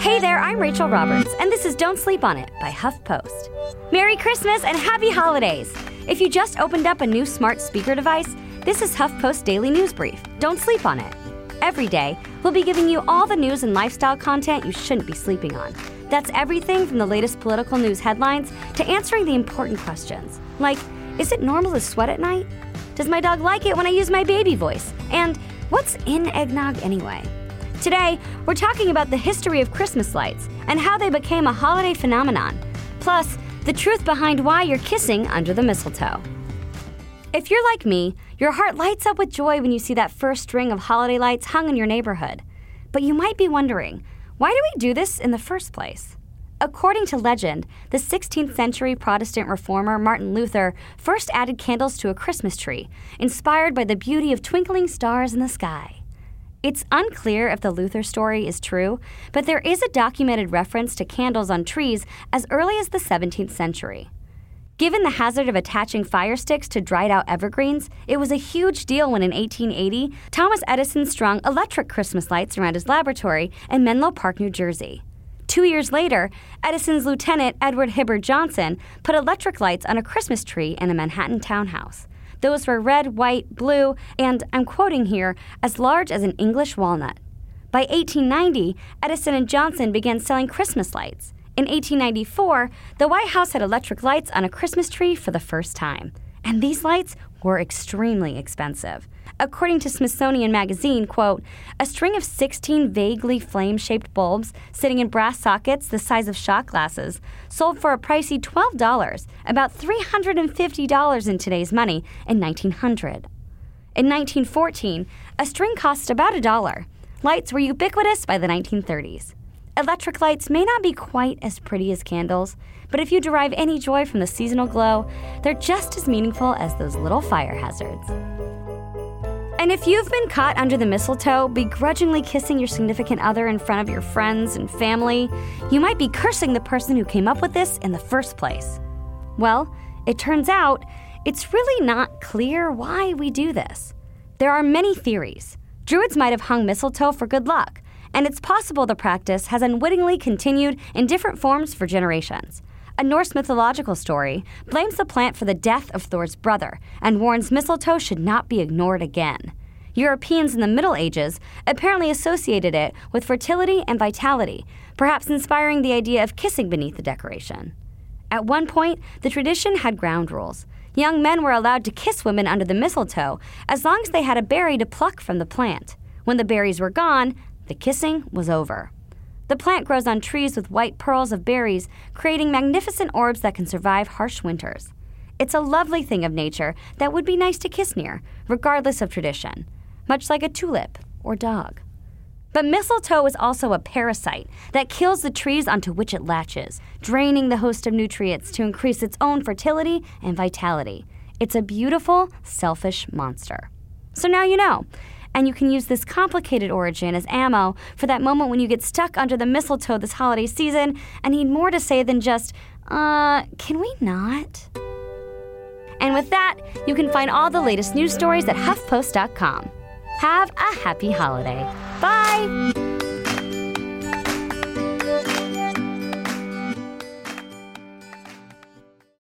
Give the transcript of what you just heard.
Hey there, I'm Rachel Roberts, and this is Don't Sleep on It by HuffPost. Merry Christmas and Happy Holidays! If you just opened up a new smart speaker device, this is HuffPost Daily News Brief. Don't sleep on it. Every day, we'll be giving you all the news and lifestyle content you shouldn't be sleeping on. That's everything from the latest political news headlines to answering the important questions, like is it normal to sweat at night? Does my dog like it when I use my baby voice? And what's in eggnog anyway? Today, we're talking about the history of Christmas lights and how they became a holiday phenomenon, plus, the truth behind why you're kissing under the mistletoe. If you're like me, your heart lights up with joy when you see that first string of holiday lights hung in your neighborhood. But you might be wondering, why do we do this in the first place? According to legend, the 16th century Protestant reformer Martin Luther first added candles to a Christmas tree, inspired by the beauty of twinkling stars in the sky. It's unclear if the Luther story is true, but there is a documented reference to candles on trees as early as the 17th century. Given the hazard of attaching fire sticks to dried out evergreens, it was a huge deal when in 1880, Thomas Edison strung electric Christmas lights around his laboratory in Menlo Park, New Jersey. Two years later, Edison's lieutenant, Edward Hibbard Johnson, put electric lights on a Christmas tree in a Manhattan townhouse. Those were red, white, blue, and I'm quoting here, as large as an English walnut. By 1890, Edison and Johnson began selling Christmas lights. In 1894, the White House had electric lights on a Christmas tree for the first time. And these lights were extremely expensive. According to Smithsonian Magazine, quote, a string of 16 vaguely flame-shaped bulbs sitting in brass sockets the size of shot glasses sold for a pricey $12, about $350 in today's money in 1900. In 1914, a string cost about a dollar. Lights were ubiquitous by the 1930s. Electric lights may not be quite as pretty as candles, but if you derive any joy from the seasonal glow, they're just as meaningful as those little fire hazards. And if you've been caught under the mistletoe, begrudgingly kissing your significant other in front of your friends and family, you might be cursing the person who came up with this in the first place. Well, it turns out it's really not clear why we do this. There are many theories. Druids might have hung mistletoe for good luck, and it's possible the practice has unwittingly continued in different forms for generations. A Norse mythological story blames the plant for the death of Thor's brother and warns mistletoe should not be ignored again. Europeans in the Middle Ages apparently associated it with fertility and vitality, perhaps inspiring the idea of kissing beneath the decoration. At one point, the tradition had ground rules. Young men were allowed to kiss women under the mistletoe as long as they had a berry to pluck from the plant. When the berries were gone, the kissing was over. The plant grows on trees with white pearls of berries, creating magnificent orbs that can survive harsh winters. It's a lovely thing of nature that would be nice to kiss near, regardless of tradition, much like a tulip or dog. But mistletoe is also a parasite that kills the trees onto which it latches, draining the host of nutrients to increase its own fertility and vitality. It's a beautiful, selfish monster. So now you know and you can use this complicated origin as ammo for that moment when you get stuck under the mistletoe this holiday season and need more to say than just, uh, can we not? And with that, you can find all the latest news stories at HuffPost.com. Have a happy holiday. Bye!